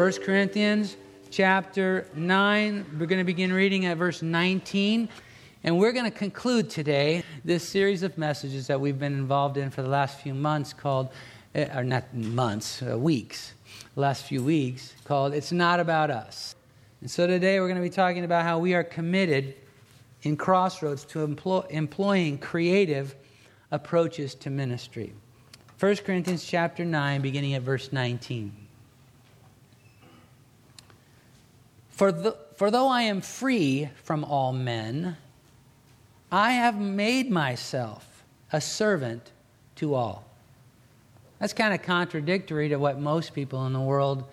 1 Corinthians chapter 9. We're going to begin reading at verse 19. And we're going to conclude today this series of messages that we've been involved in for the last few months called, eh, or not months, uh, weeks, last few weeks, called It's Not About Us. And so today we're going to be talking about how we are committed in Crossroads to employ, employing creative approaches to ministry. 1 Corinthians chapter 9, beginning at verse 19. For, the, for though I am free from all men, I have made myself a servant to all. That's kind of contradictory to what most people in the world,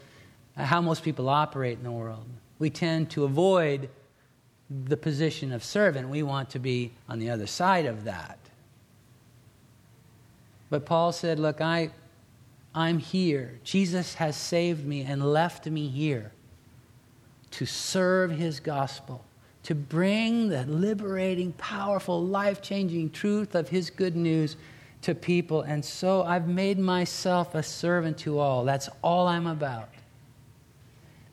uh, how most people operate in the world. We tend to avoid the position of servant. We want to be on the other side of that. But Paul said, Look, I, I'm here. Jesus has saved me and left me here to serve his gospel, to bring the liberating, powerful, life changing truth of his good news to people. And so I've made myself a servant to all. That's all I'm about.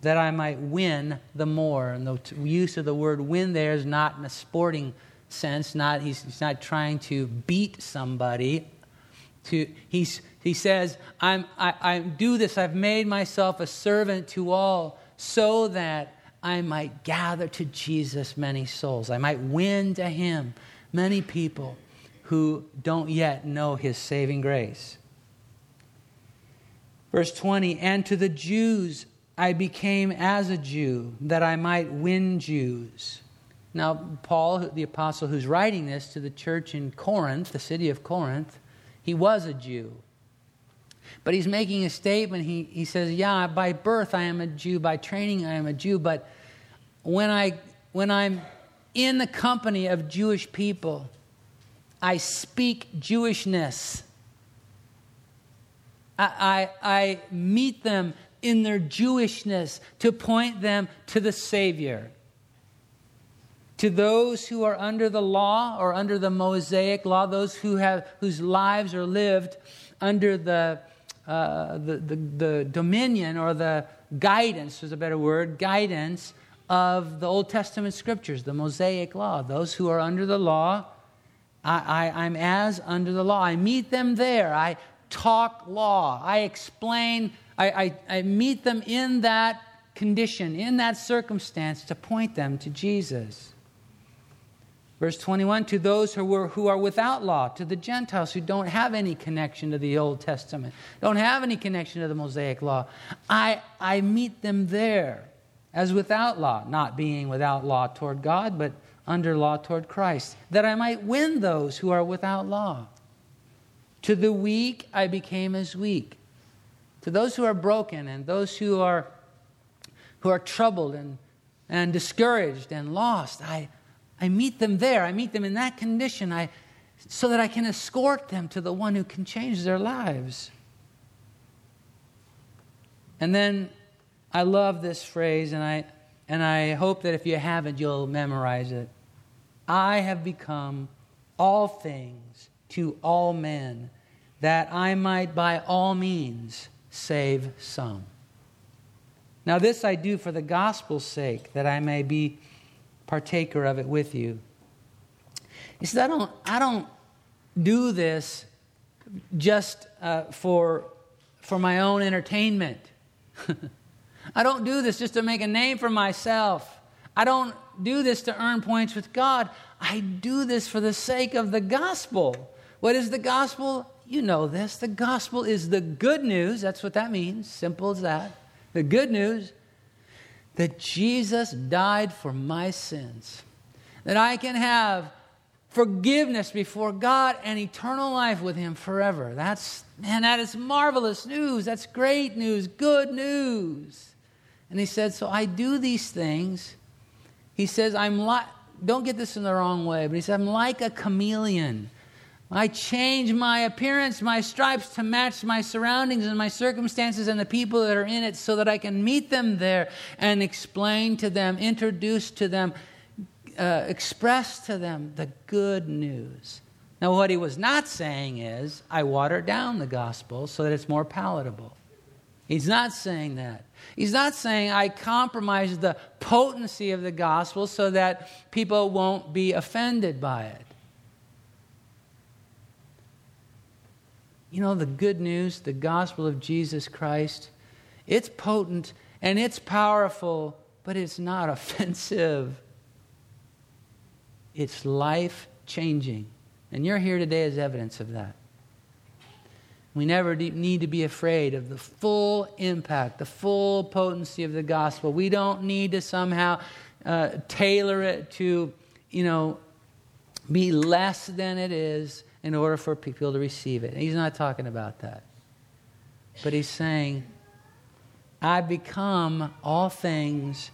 That I might win the more. And the use of the word win there is not in a sporting sense, not, he's, he's not trying to beat somebody. To, he's, he says, I'm, I, I do this, I've made myself a servant to all so that I might gather to Jesus many souls. I might win to him many people who don't yet know his saving grace. Verse 20, and to the Jews I became as a Jew, that I might win Jews. Now, Paul, the apostle who's writing this to the church in Corinth, the city of Corinth, he was a Jew. But he's making a statement. He, he says, Yeah, by birth I am a Jew, by training I am a Jew, but when, I, when I'm in the company of Jewish people, I speak Jewishness. I, I, I meet them in their Jewishness to point them to the Savior. To those who are under the law or under the Mosaic law, those who have, whose lives are lived under the uh, the, the, the dominion or the guidance, is a better word, guidance of the Old Testament scriptures, the Mosaic law. Those who are under the law, I, I, I'm as under the law. I meet them there. I talk law. I explain, I, I, I meet them in that condition, in that circumstance to point them to Jesus. Verse 21 to those who, were, who are without law, to the Gentiles who don't have any connection to the Old Testament, don't have any connection to the Mosaic law, I, I meet them there as without law, not being without law toward God, but under law toward Christ, that I might win those who are without law. To the weak I became as weak. To those who are broken and those who are, who are troubled and, and discouraged and lost, I, I meet them there. I meet them in that condition I, so that I can escort them to the one who can change their lives. And then I love this phrase, and I, and I hope that if you haven't, you'll memorize it. I have become all things to all men, that I might by all means save some. Now, this I do for the gospel's sake, that I may be partaker of it with you. He said, I don't, I don't do this just uh, for, for my own entertainment. I don't do this just to make a name for myself. I don't do this to earn points with God. I do this for the sake of the gospel. What is the gospel? You know this. The gospel is the good news. That's what that means. Simple as that. The good news that Jesus died for my sins, that I can have forgiveness before God and eternal life with Him forever. That's, man, that is marvelous news. That's great news, good news. And he said, So I do these things. He says, I'm like, don't get this in the wrong way, but he said, I'm like a chameleon. I change my appearance, my stripes to match my surroundings and my circumstances and the people that are in it so that I can meet them there and explain to them, introduce to them, uh, express to them the good news. Now, what he was not saying is, I water down the gospel so that it's more palatable. He's not saying that. He's not saying I compromise the potency of the gospel so that people won't be offended by it. You know, the good news, the gospel of Jesus Christ, it's potent and it's powerful, but it's not offensive. It's life changing. And you're here today as evidence of that. We never need to be afraid of the full impact, the full potency of the gospel. We don't need to somehow uh, tailor it to, you know, be less than it is in order for people to receive it. And he's not talking about that. But he's saying, I become all things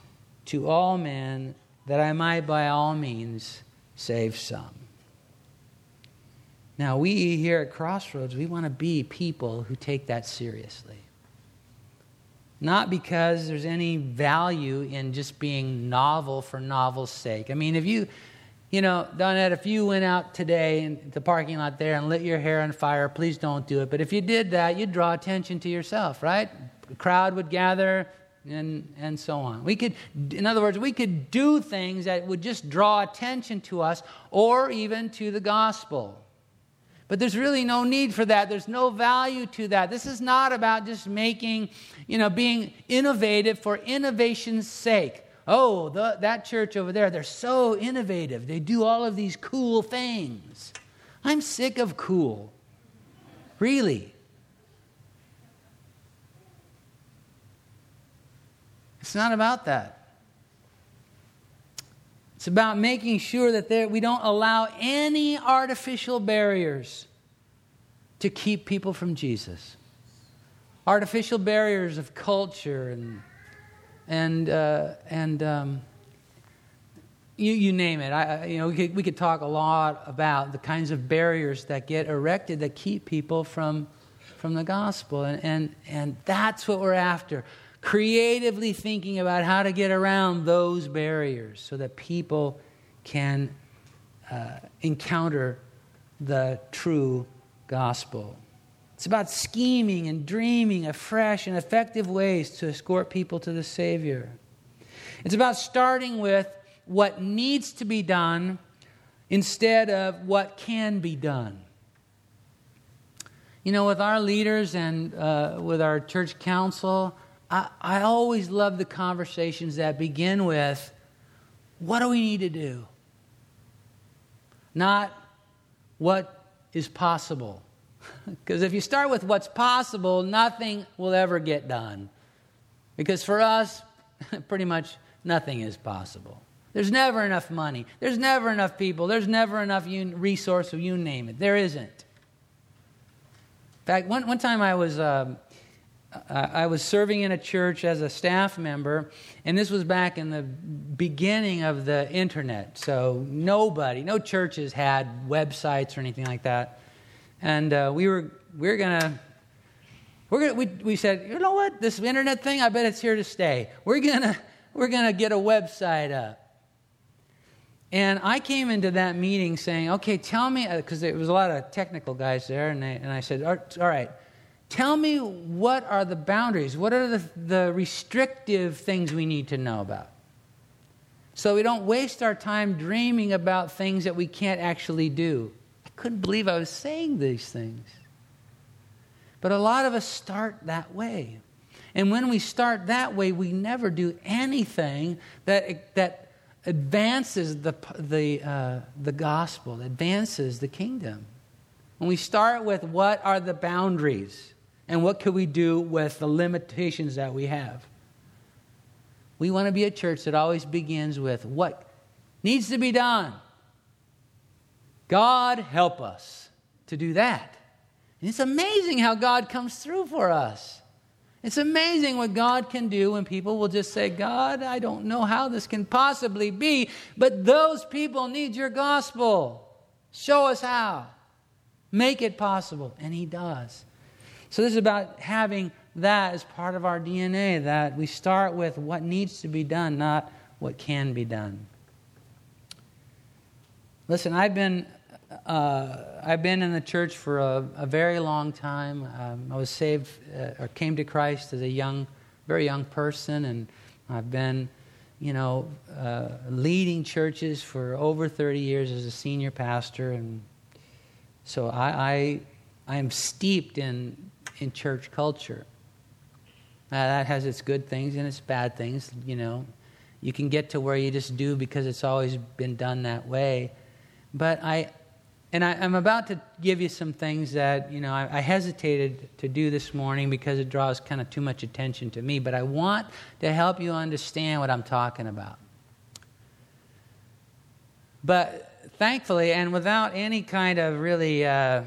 to all men that I might by all means save some. Now, we here at Crossroads, we want to be people who take that seriously. Not because there's any value in just being novel for novel's sake. I mean, if you, you know, Donette, if you went out today in the parking lot there and lit your hair on fire, please don't do it. But if you did that, you'd draw attention to yourself, right? The crowd would gather and, and so on. We could, in other words, we could do things that would just draw attention to us or even to the gospel. But there's really no need for that. There's no value to that. This is not about just making, you know, being innovative for innovation's sake. Oh, the, that church over there, they're so innovative. They do all of these cool things. I'm sick of cool. Really. It's not about that. It's about making sure that there, we don't allow any artificial barriers to keep people from Jesus. Artificial barriers of culture and, and, uh, and um, you, you name it. I, you know, we could, we could talk a lot about the kinds of barriers that get erected that keep people from, from the gospel. And, and, and that's what we're after creatively thinking about how to get around those barriers so that people can uh, encounter the true gospel. It's about scheming and dreaming of fresh and effective ways to escort people to the Savior. It's about starting with what needs to be done instead of what can be done. You know, with our leaders and uh, with our church council, I, I always love the conversations that begin with, What do we need to do? Not what is possible. Because if you start with what's possible, nothing will ever get done. Because for us, pretty much nothing is possible. There's never enough money. There's never enough people. There's never enough resource, Or you name it. There isn't. In fact, one, one time I was um, I was serving in a church as a staff member, and this was back in the beginning of the internet. So nobody, no churches had websites or anything like that. And uh, we were we were gonna we're gonna we, we said you know what this internet thing I bet it's here to stay. We're gonna we're gonna get a website up. And I came into that meeting saying, okay, tell me, because uh, there was a lot of technical guys there, and, they, and I said, all right, Tell me what are the boundaries? What are the, the restrictive things we need to know about? So we don't waste our time dreaming about things that we can't actually do. Couldn't believe I was saying these things. But a lot of us start that way. And when we start that way, we never do anything that, that advances the, the, uh, the gospel, advances the kingdom. When we start with what are the boundaries, and what can we do with the limitations that we have? We want to be a church that always begins with what needs to be done. God help us to do that. And it's amazing how God comes through for us. It's amazing what God can do when people will just say, God, I don't know how this can possibly be, but those people need your gospel. Show us how. Make it possible. And He does. So, this is about having that as part of our DNA, that we start with what needs to be done, not what can be done. Listen, I've been uh, I've been in the church for a, a very long time. Um, I was saved uh, or came to Christ as a young, very young person, and I've been, you know, uh, leading churches for over 30 years as a senior pastor, and so I, I, I am steeped in in church culture. Now, that has its good things and its bad things. You know, you can get to where you just do because it's always been done that way. But I, and I, am about to give you some things that, you know, I, I, hesitated to do this morning because it draws kind of too much attention to me. But I want to help you understand what I'm talking about. But thankfully, and without any kind of really uh,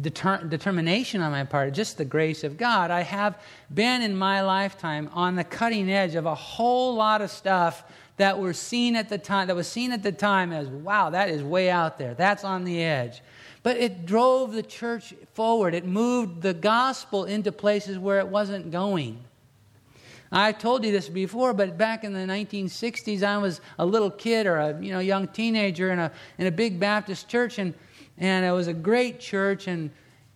deter- determination on my part, just the grace of God, I have been in my lifetime on the cutting edge of a whole lot of stuff that were seen at the time that was seen at the time as wow that is way out there. That's on the edge. But it drove the church forward. It moved the gospel into places where it wasn't going. I told you this before but back in the 1960s i was a little kid or a you know young teenager in a in a big baptist church and and it was a great church and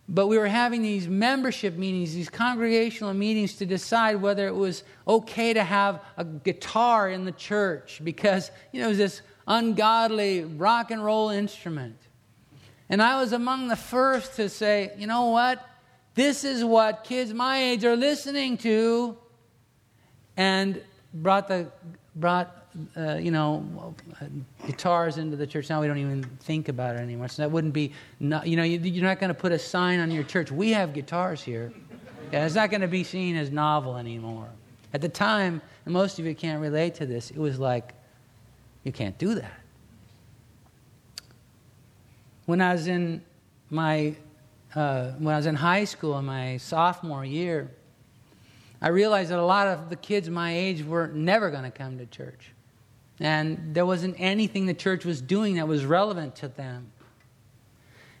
but we were having these membership meetings, these congregational meetings to decide whether it was okay to have a guitar in the church because, you know, it was this ungodly rock and roll instrument. And I was among the first to say, you know what? This is what kids my age are listening to. And brought the brought uh, you know, guitars into the church. Now we don't even think about it anymore. So that wouldn't be, not, you know, you're not going to put a sign on your church. We have guitars here. Yeah, it's not going to be seen as novel anymore. At the time, most of you can't relate to this, it was like, you can't do that. When I was in my, uh, when I was in high school in my sophomore year, I realized that a lot of the kids my age were never going to come to church. And there wasn't anything the church was doing that was relevant to them.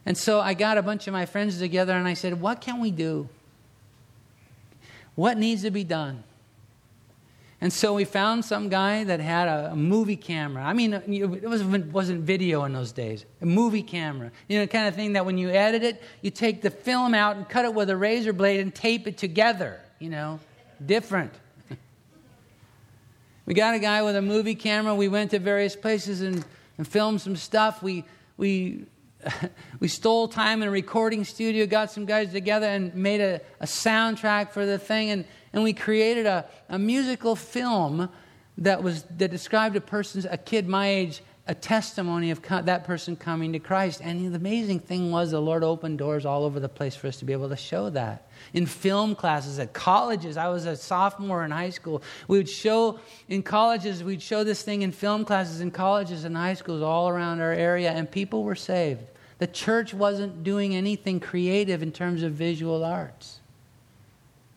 And so I got a bunch of my friends together and I said, What can we do? What needs to be done? And so we found some guy that had a, movie camera. I mean, uh, it wasn't, wasn't video in those days. A movie camera. You know, the kind of thing that when you edit it, you take the film out and cut it with a razor blade and tape it together. You know, different. We got a guy with a movie camera. We went to various places and, and filmed some stuff. We, we, we stole time in a recording studio, got some guys together, and made a, a soundtrack for the thing. And, and we created a, a musical film that, was, that described a person's, a kid my age, a testimony of co- that person coming to Christ. And the amazing thing was the Lord opened doors all over the place for us to be able to show that in film classes at colleges. I was a sophomore in high school. We would show in colleges, we'd show this thing in film classes in colleges and high schools all around our area, and people were saved. The church wasn't doing anything creative in terms of visual arts.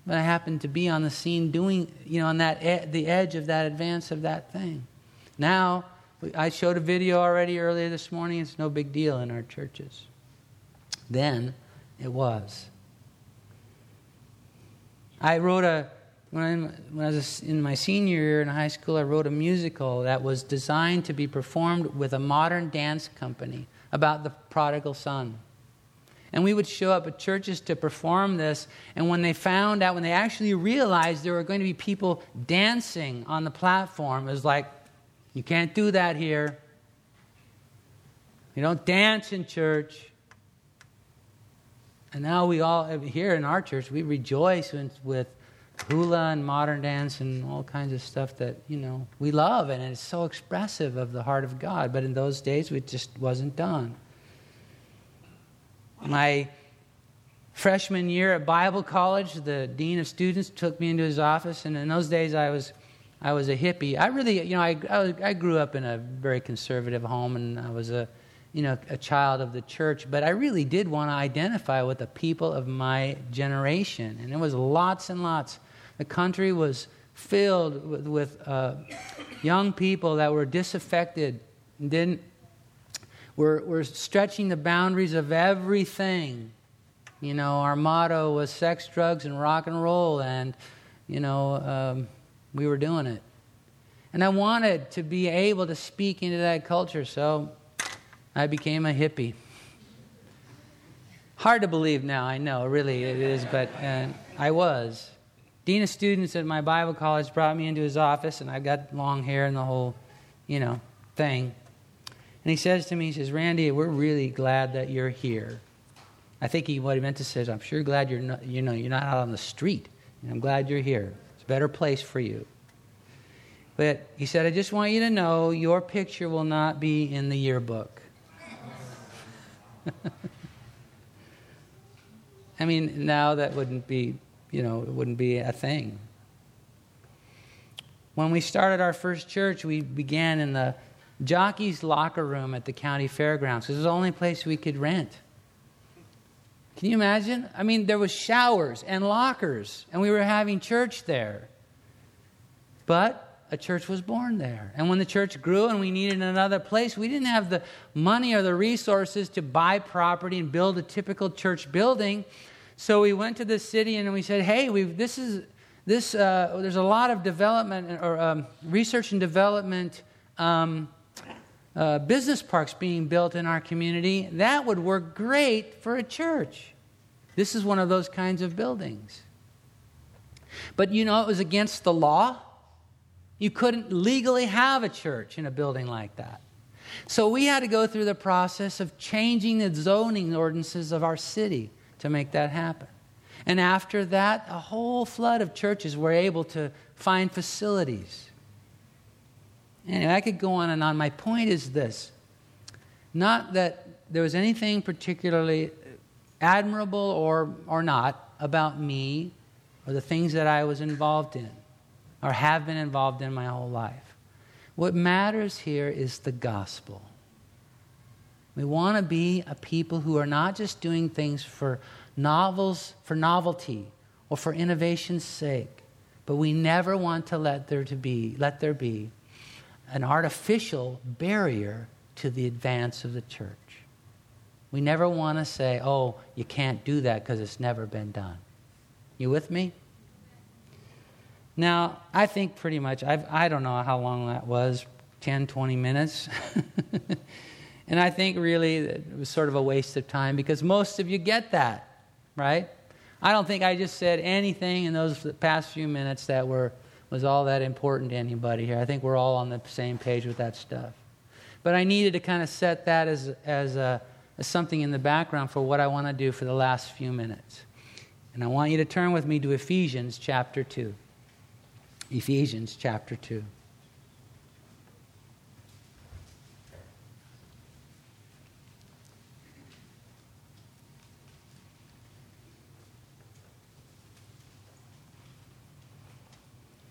But I happened to be on the scene doing, you know, on that e- the edge of that advance of that thing. Now, I showed a video already earlier this morning. It's no big deal in our churches. Then it was. I wrote a, when, I, when I was in my senior year in high school, I wrote a musical that was designed to be performed with a modern dance company about the prodigal son. And we would show up at churches to perform this. And when they found out, when they actually realized there were going to be people dancing on the platform, it was like, you can't do that here. You don't dance in church. And now we all, here in our church, we rejoice with hula and modern dance and all kinds of stuff that, you know, we love. And it's so expressive of the heart of God. But in those days, it just wasn't done. My freshman year at Bible college, the dean of students took me into his office. And in those days, I was. I was a hippie. I really, you know, I, I, I grew up in a very conservative home, and I was a, you know, a child of the church, but I really did want to identify with the people of my generation. And it was lots and lots. The country was filled with, with uh, young people that were disaffected and didn't, were, were stretching the boundaries of everything. You know, our motto was sex, drugs, and rock and roll, and, you know, um, we were doing it. And I wanted to be able to speak into that culture, so I became a hippie. Hard to believe now, I know, really it is, but uh, I was. Dean of students at my Bible college brought me into his office, and I've got long hair and the whole, you know, thing. And he says to me, he says, Randy, we're really glad that you're here. I think he, what he meant to say is, I'm sure glad you're not, you know, you're not out on the street. And I'm glad you're here. Better place for you. But he said, I just want you to know your picture will not be in the yearbook. I mean, now that wouldn't be, you know, it wouldn't be a thing. When we started our first church, we began in the jockey's locker room at the county fairgrounds. This was the only place we could rent. Can you imagine? I mean, there was showers and lockers, and we were having church there. But a church was born there. And when the church grew and we needed another place, we didn't have the money or the resources to buy property and build a typical church building. So we went to the city and we said, "Hey, we've this is this. Uh, there's a lot of development or um, research and development." Um, uh, business parks being built in our community, that would work great for a church. This is one of those kinds of buildings. But you know, it was against the law. You couldn't legally have a church in a building like that. So we had to go through the process of changing the zoning ordinances of our city to make that happen. And after that, a whole flood of churches were able to find facilities Anyway, I could go on and on. My point is this not that there was anything particularly admirable or, or not about me or the things that I was involved in or have been involved in my whole life. What matters here is the gospel. We want to be a people who are not just doing things for novels, for novelty, or for innovation's sake, but we never want to let there to be, let there be an artificial barrier to the advance of the church. We never want to say, oh, you can't do that because it's never been done. You with me? Now, I think pretty much, I've, I don't know how long that was 10, 20 minutes. and I think really it was sort of a waste of time because most of you get that, right? I don't think I just said anything in those past few minutes that were was all that important to anybody here. I think we're all on the same page with that stuff. But I needed to kind of set that as, as, a, as something in the background for what I want to do for the last few minutes. And I want you to turn with me to Ephesians chapter 2. Ephesians chapter 2.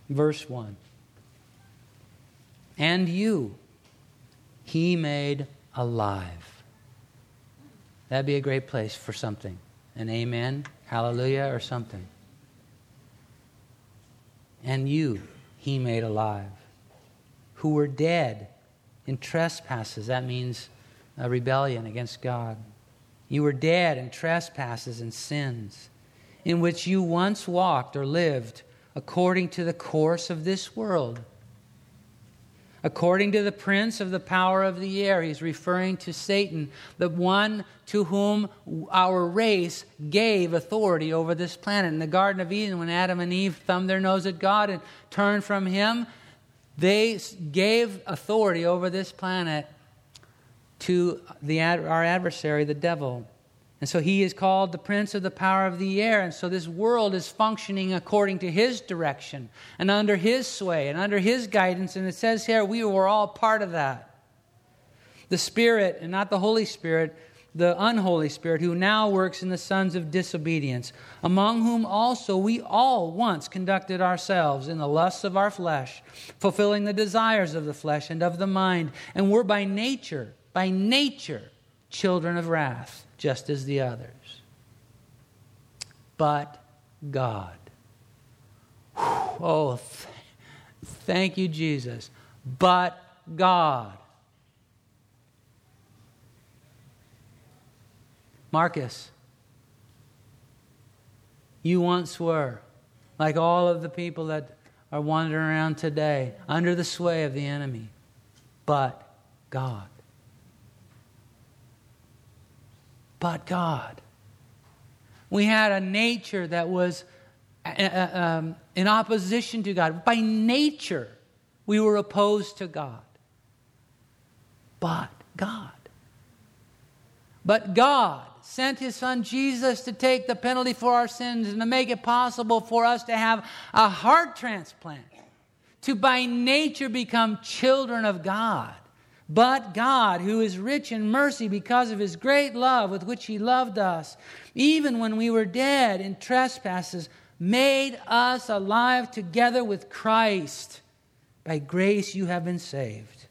Verse 1 And you he made alive. That'd be a great place for something. An amen, hallelujah, or something. And you he made alive, who were dead in trespasses. That means a rebellion against God. You were dead in trespasses and sins, in which you once walked or lived according to the course of this world. According to the prince of the power of the air, he's referring to Satan, the one to whom our race gave authority over this planet. In the Garden of Eden, when Adam and Eve thumbed their nose at God and turned from him, they gave authority over this planet to the, our adversary, the devil. And so he is called the prince of the power of the air. And so this world is functioning according to his direction and under his sway and under his guidance. And it says here, we were all part of that. The Spirit, and not the Holy Spirit, the unholy Spirit, who now works in the sons of disobedience, among whom also we all once conducted ourselves in the lusts of our flesh, fulfilling the desires of the flesh and of the mind, and were by nature, by nature, children of wrath just as the others. But God. Oh, th- thank you, Jesus. But God. Marcus, you once were like all of the people that are wandering around today under the sway of the enemy. But God. But God. We had a nature that was uh, uh, um, in opposition to God. By nature, we were opposed to God. But God. But God sent his son Jesus to take the penalty for our sins and to make it possible for us to have a heart transplant, to by nature become children of God. But God, who is rich in mercy because of his great love with which he loved us, even when we were dead in trespasses, made us alive together with Christ. By grace you have been saved.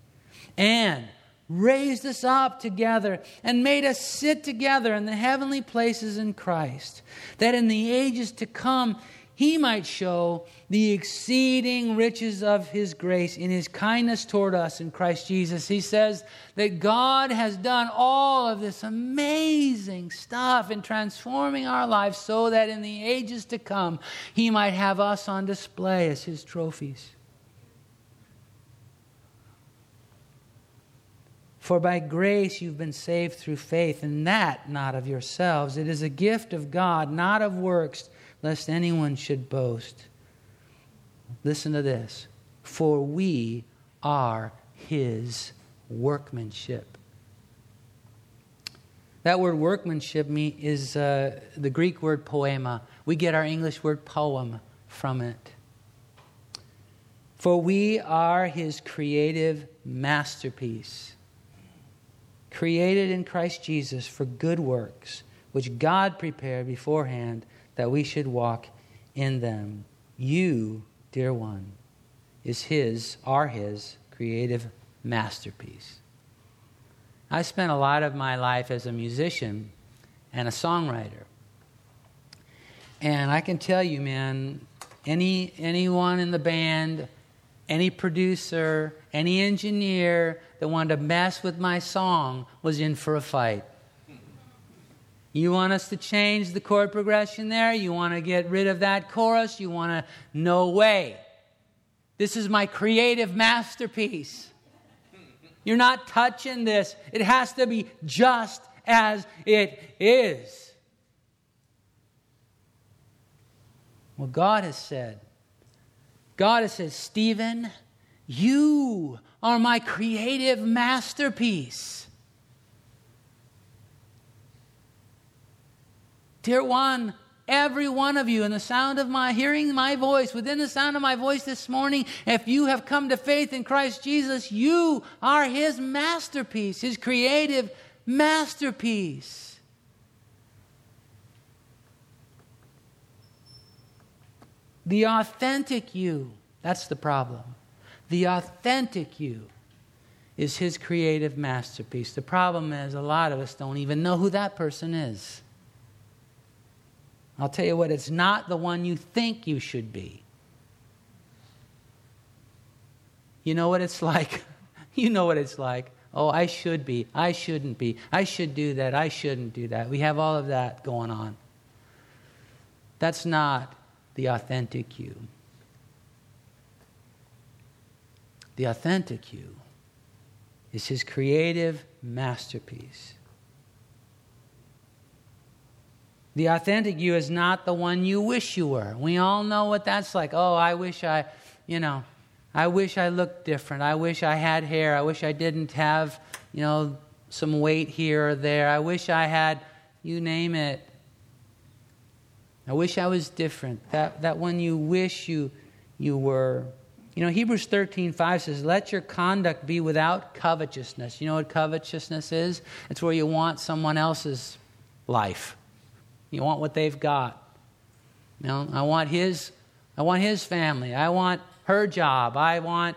And raised us up together and made us sit together in the heavenly places in Christ, that in the ages to come he might show the exceeding riches of his grace in his kindness toward us in Christ Jesus. He says that God has done all of this amazing stuff in transforming our lives so that in the ages to come he might have us on display as his trophies. For by grace you've been saved through faith, and that not of yourselves. It is a gift of God, not of works, lest anyone should boast. Listen to this. For we are his workmanship. That word workmanship is uh, the Greek word poema. We get our English word poem from it. For we are his creative masterpiece created in Christ Jesus for good works, which God prepared beforehand that we should walk in them. You, dear one, is His, are His creative masterpiece. I spent a lot of my life as a musician and a songwriter. And I can tell you, man, any anyone in the band, any producer, any engineer that wanted to mess with my song was in for a fight. You want us to change the chord progression there? You want to get rid of that chorus? You want to, no way. This is my creative masterpiece. You're not touching this. It has to be just as it is. Well, God has said, God has said, Stephen, you are my creative masterpiece. Dear one, every one of you, in the sound of my hearing my voice, within the sound of my voice this morning, if you have come to faith in Christ Jesus, you are his masterpiece, his creative masterpiece. The authentic you, that's the problem. The authentic you is his creative masterpiece. The problem is, a lot of us don't even know who that person is. I'll tell you what, it's not the one you think you should be. You know what it's like? you know what it's like. Oh, I should be. I shouldn't be. I should do that. I shouldn't do that. We have all of that going on. That's not the authentic you. The authentic you is his creative masterpiece. The authentic you is not the one you wish you were. We all know what that's like. Oh, I wish I, you know, I wish I looked different. I wish I had hair. I wish I didn't have, you know, some weight here or there. I wish I had, you name it. I wish I was different. That, that one you wish you, you were. You know, Hebrews 13, 5 says, Let your conduct be without covetousness. You know what covetousness is? It's where you want someone else's life. You want what they've got. You know, I want his, I want his family. I want her job. I want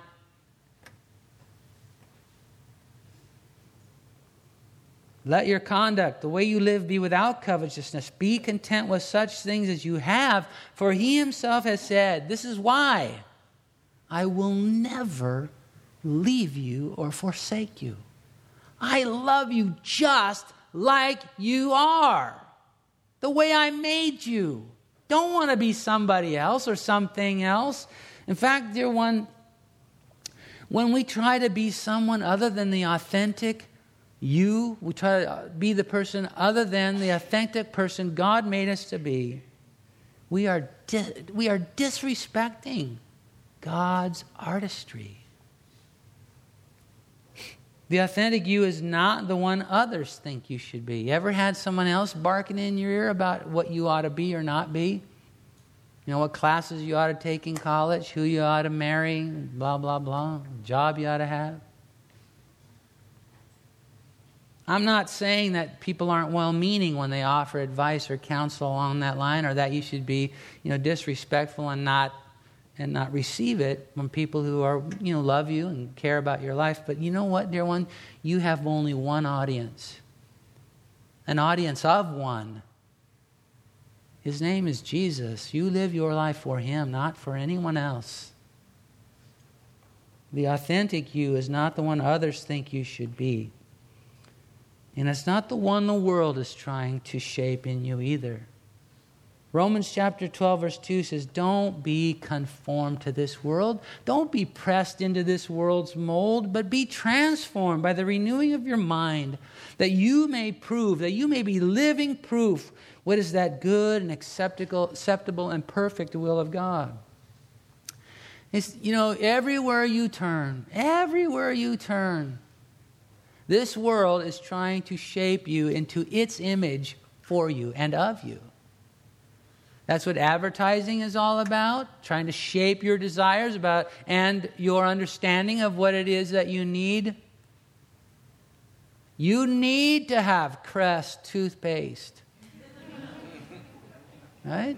Let your conduct, the way you live, be without covetousness. Be content with such things as you have, for he himself has said, This is why I will never leave you or forsake you. I love you just like you are, the way I made you. Don't want to be somebody else or something else. In fact, dear one, when we try to be someone other than the authentic, you, we try to uh, be the person other than the authentic person God made us to be, we are, di- we are disrespecting God's artistry. The authentic you is not the one others think you should be. You ever had someone else barking in your ear about what you ought to be or not be? You know, what classes you ought to take in college, who you ought to marry, blah, blah, blah, job you ought to have? I'm not saying that people aren't well meaning when they offer advice or counsel along that line or that you should be, you know, disrespectful and not and not receive it from people who are, you know, love you and care about your life. But you know what, dear one? You have only one audience. An audience of one. His name is Jesus. You live your life for him, not for anyone else. The authentic you is not the one others think you should be. And it's not the one the world is trying to shape in you either. Romans chapter 12, verse 2 says, Don't be conformed to this world. Don't be pressed into this world's mold, but be transformed by the renewing of your mind, that you may prove, that you may be living proof what is that good and acceptable, acceptable and perfect will of God. It's, you know, everywhere you turn, everywhere you turn, this world is trying to shape you into its image for you and of you. That's what advertising is all about, trying to shape your desires about and your understanding of what it is that you need. You need to have Crest toothpaste. right?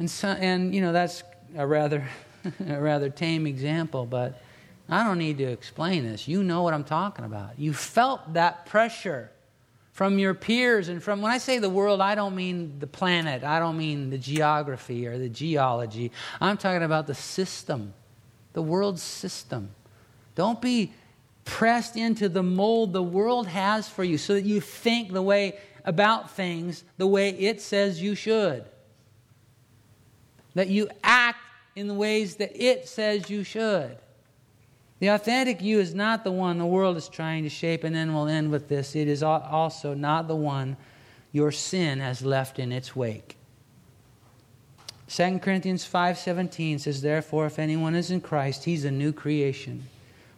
And so, and you know that's a rather a rather tame example, but I don't need to explain this. You know what I'm talking about. You felt that pressure from your peers and from when I say the world, I don't mean the planet, I don't mean the geography or the geology. I'm talking about the system, the world system. Don't be pressed into the mold the world has for you so that you think the way about things the way it says you should. That you act in the ways that it says you should. The authentic you is not the one the world is trying to shape, and then we'll end with this. It is also not the one your sin has left in its wake. 2 Corinthians 5:17 says therefore if anyone is in Christ he's a new creation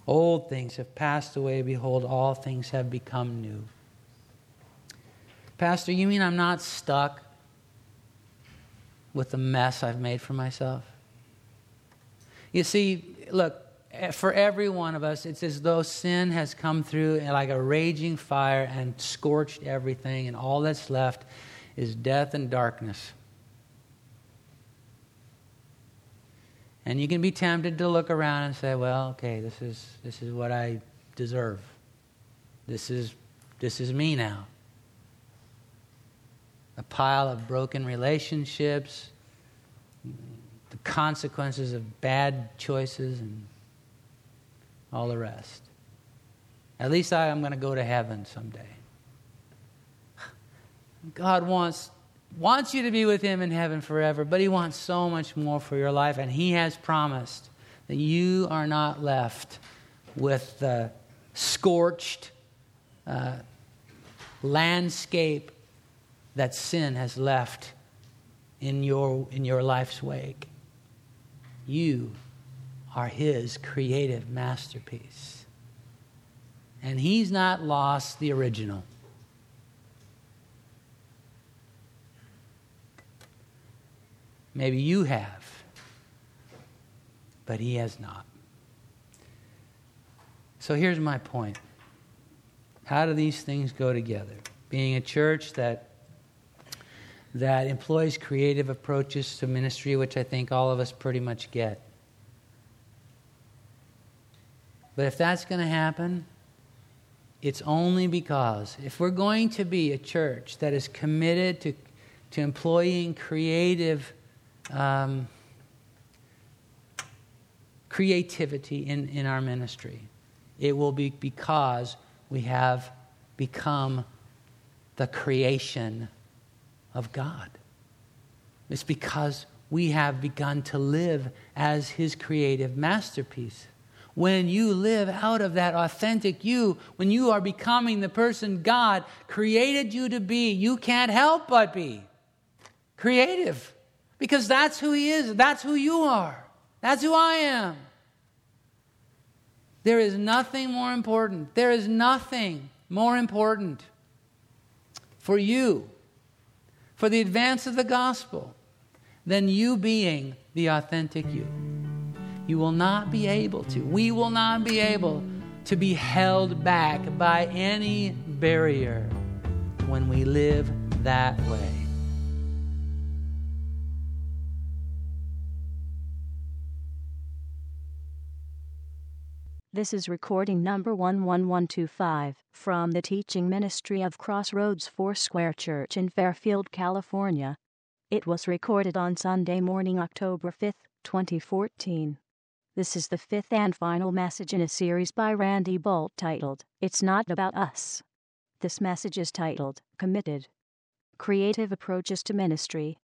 old things have passed away behold all things have become new Pastor you mean I'm not stuck with the mess I've made for myself You see look Eh, for every one of us, it's as though sin has come through like a raging fire and scorched everything, and all that's left is death and darkness. And you can be tempted to look around and say, well, okay, this is, this is what I deserve. This is, this is me now. A pile of broken relationships, the consequences of bad choices and all the rest. At least I am going to go to heaven someday. God wants, wants you to be with Him in heaven forever, but He wants so much more for your life, and He has promised that you are not left with the scorched uh, landscape that sin has left in your, in your life's wake. You are his creative masterpiece. And he's not lost the original. Maybe you have, but he has not. So here's my point. How do these things go together? Being a church that that employs creative approaches to ministry, which I think all of us pretty much get. But if that's going to happen, it's only because if we're going to be a church that is committed to, to employing creative um, creativity in, in our ministry, it will be because we have become the creation of God. It's because we have begun to live as His creative masterpiece when you live out of that authentic you, when you are becoming the person God created you to be, you can't help but be creative because that's who He is, that's who you are, that's who I am. There is nothing more important. There is nothing more important for you, for the advance of the gospel, than you being the authentic you. You will not be able to, we will not be able to be held back by any barrier when we live that way. This is recording number 11125 from the teaching ministry of Crossroads Foursquare Church in Fairfield, California. It was recorded on Sunday morning, October 5, 2014. This is the fifth and final message in a series by Randy Boldt titled, It's Not About Us. This message is titled, Committed Creative Approaches to Ministry,